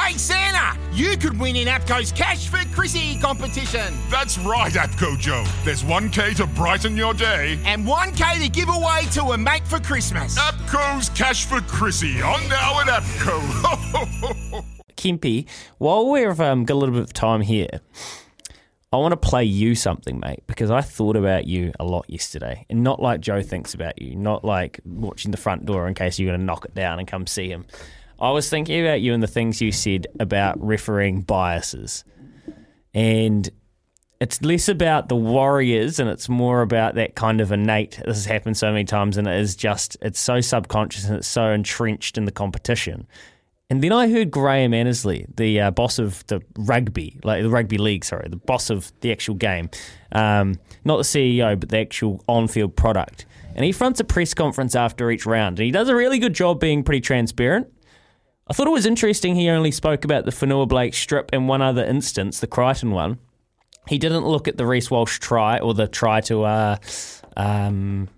Hey Santa, you could win in APCO's Cash for Chrissy competition. That's right, APCO Joe. There's 1K to brighten your day. And 1K to give away to a mate for Christmas. APCO's Cash for Chrissy on now at APCO. Kimpy, while we've um, got a little bit of time here, I want to play you something, mate, because I thought about you a lot yesterday. And not like Joe thinks about you, not like watching the front door in case you're going to knock it down and come see him. I was thinking about you and the things you said about refereeing biases. And it's less about the Warriors and it's more about that kind of innate. This has happened so many times and it is just, it's so subconscious and it's so entrenched in the competition. And then I heard Graham Annesley, the uh, boss of the rugby, like the rugby league, sorry, the boss of the actual game, um, not the CEO, but the actual on-field product. And he fronts a press conference after each round, and he does a really good job being pretty transparent. I thought it was interesting he only spoke about the Fonua Blake strip in one other instance, the Crichton one. He didn't look at the Reece Walsh try or the try to uh, um,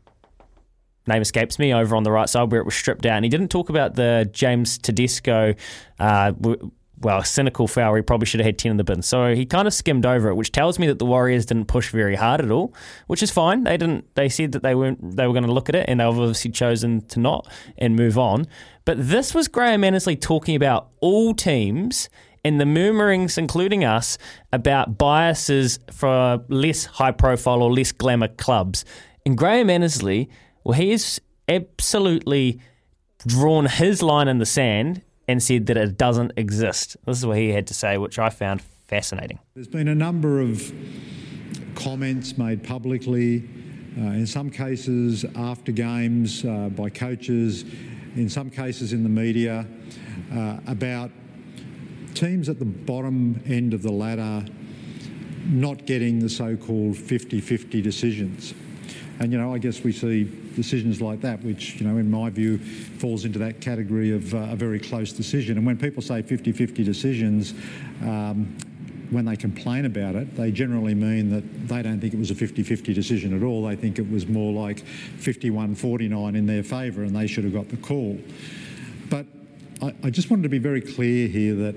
name escapes me over on the right side where it was stripped down. He didn't talk about the James Tedesco, uh, w- well, cynical foul. He probably should have had ten in the bin. So he kind of skimmed over it, which tells me that the Warriors didn't push very hard at all, which is fine. They didn't. They said that they weren't. They were going to look at it, and they've obviously chosen to not and move on. But this was Graham Annesley talking about all teams and the murmurings, including us, about biases for less high profile or less glamour clubs. And Graham Annesley, well, he has absolutely drawn his line in the sand and said that it doesn't exist. This is what he had to say, which I found fascinating. There's been a number of comments made publicly, uh, in some cases after games uh, by coaches, in some cases in the media, uh, about teams at the bottom end of the ladder not getting the so-called 50-50 decisions. And, you know, I guess we see decisions like that, which, you know, in my view, falls into that category of uh, a very close decision. And when people say 50-50 decisions, um, when they complain about it, they generally mean that they don't think it was a 50-50 decision at all. They think it was more like 51-49 in their favour and they should have got the call. But I, I just wanted to be very clear here that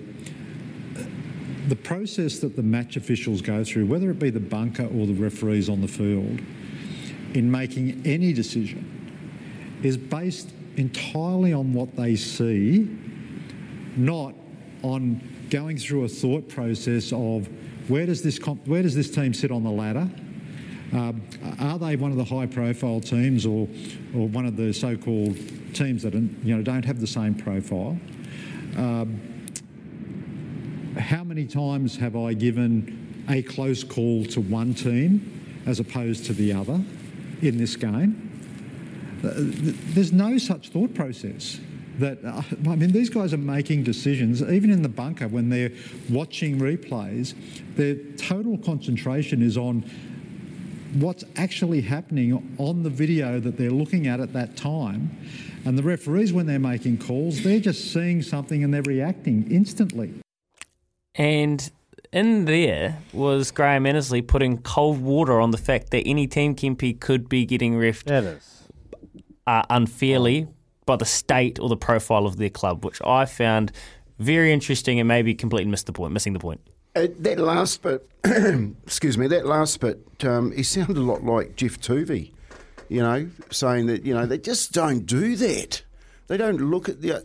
the process that the match officials go through, whether it be the bunker or the referees on the field, in making any decision, is based entirely on what they see, not on going through a thought process of where does this comp- where does this team sit on the ladder? Um, are they one of the high-profile teams, or or one of the so-called teams that you know don't have the same profile? Um, how many times have I given a close call to one team as opposed to the other in this game? Uh, There's no such thought process. That uh, I mean, these guys are making decisions, even in the bunker when they're watching replays. Their total concentration is on what's actually happening on the video that they're looking at at that time. And the referees, when they're making calls, they're just seeing something and they're reacting instantly. And in there was Graham Annesley putting cold water on the fact that any team Kempe could be getting refed That is. uh, unfairly by the state or the profile of their club, which I found Very interesting, and maybe completely missed the point, missing the point. Uh, that last bit, excuse me, that last bit, um, he sounded a lot like Jeff Tuvey, you know, saying that, you know, they just don't do that. They don't look at the.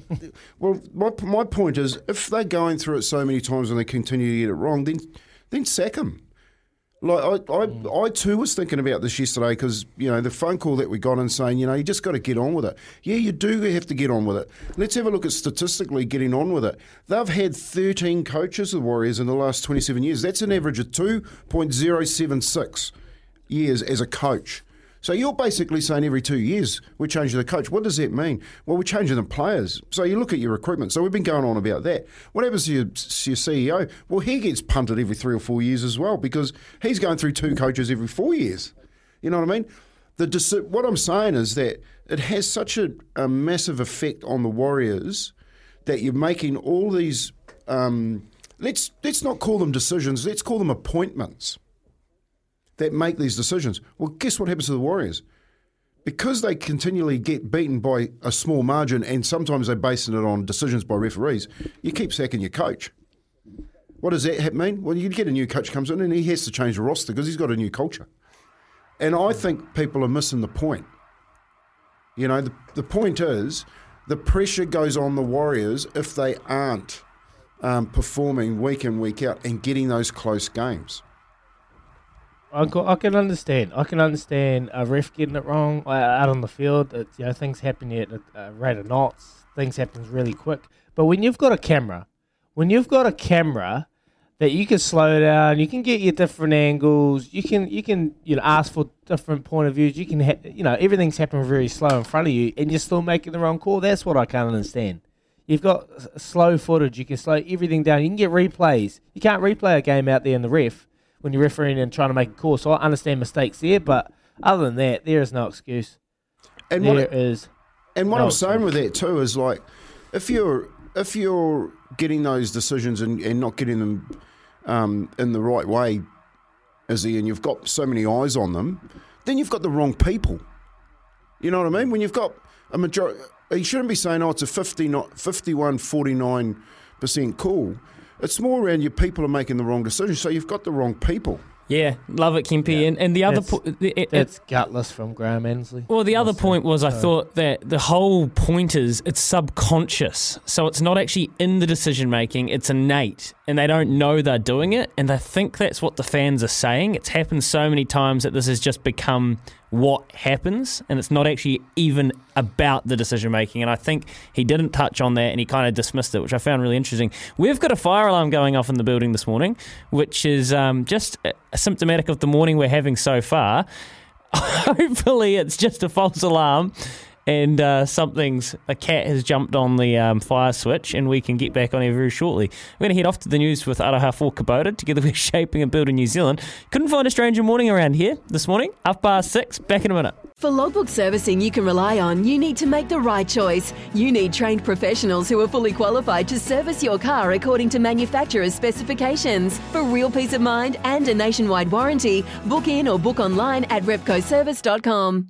well, my, my point is, if they're going through it so many times and they continue to get it wrong, then then sack them. Like I, I, I too was thinking about this yesterday because you know the phone call that we got and saying you know you just got to get on with it. Yeah, you do have to get on with it. Let's have a look at statistically getting on with it. They've had 13 coaches, of the Warriors, in the last 27 years. That's an average of 2.076 years as a coach. So you're basically saying every two years we're changing the coach. What does that mean? Well, we're changing the players. So you look at your recruitment. So we've been going on about that. What happens to your, your CEO? Well, he gets punted every three or four years as well because he's going through two coaches every four years. You know what I mean? The what I'm saying is that it has such a, a massive effect on the Warriors that you're making all these. Um, let's let's not call them decisions. Let's call them appointments that make these decisions. Well, guess what happens to the Warriors? Because they continually get beaten by a small margin and sometimes they're basing it on decisions by referees, you keep sacking your coach. What does that mean? Well, you get a new coach comes in and he has to change the roster because he's got a new culture. And I think people are missing the point. You know, the, the point is the pressure goes on the Warriors if they aren't um, performing week in, week out and getting those close games. I can understand. I can understand a ref getting it wrong uh, out on the field. It, you know, things happen at a rate of knots. Things happen really quick. But when you've got a camera, when you've got a camera that you can slow down, you can get your different angles. You can you can you know ask for different point of views. You can ha- you know everything's happening very slow in front of you, and you're still making the wrong call. That's what I can't understand. You've got slow footage. You can slow everything down. You can get replays. You can't replay a game out there in the ref when you're refereeing and trying to make a call. So I understand mistakes there, but other than that, there is no excuse. And there what it, is. And what no I'm excuse. saying with that too is like, if you're if you're getting those decisions and, and not getting them um, in the right way, Izzy, and you've got so many eyes on them, then you've got the wrong people. You know what I mean? When you've got a majority, you shouldn't be saying, oh, it's a 50, not 51, 49% call. It's more around your people are making the wrong decisions, so you've got the wrong people. Yeah, love it, Kimpy. Yeah. And, and the other point. It's gutless from Graham Annesley. Well, the other point was I uh, thought that the whole point is it's subconscious. So it's not actually in the decision making, it's innate. And they don't know they're doing it. And they think that's what the fans are saying. It's happened so many times that this has just become what happens, and it's not actually even about the decision making. And I think he didn't touch on that, and he kind of dismissed it, which I found really interesting. We've got a fire alarm going off in the building this morning, which is um, just symptomatic of the morning we're having so far. Hopefully, it's just a false alarm and uh, something's a cat has jumped on the um, fire switch, and we can get back on here very shortly. We're going to head off to the news with Aroha for Kubota. Together, we're shaping and building New Zealand. Couldn't find a stranger morning around here this morning. Up past six. Back in a minute. For logbook servicing you can rely on, you need to make the right choice. You need trained professionals who are fully qualified to service your car according to manufacturer's specifications. For real peace of mind and a nationwide warranty, book in or book online at repcoservice.com.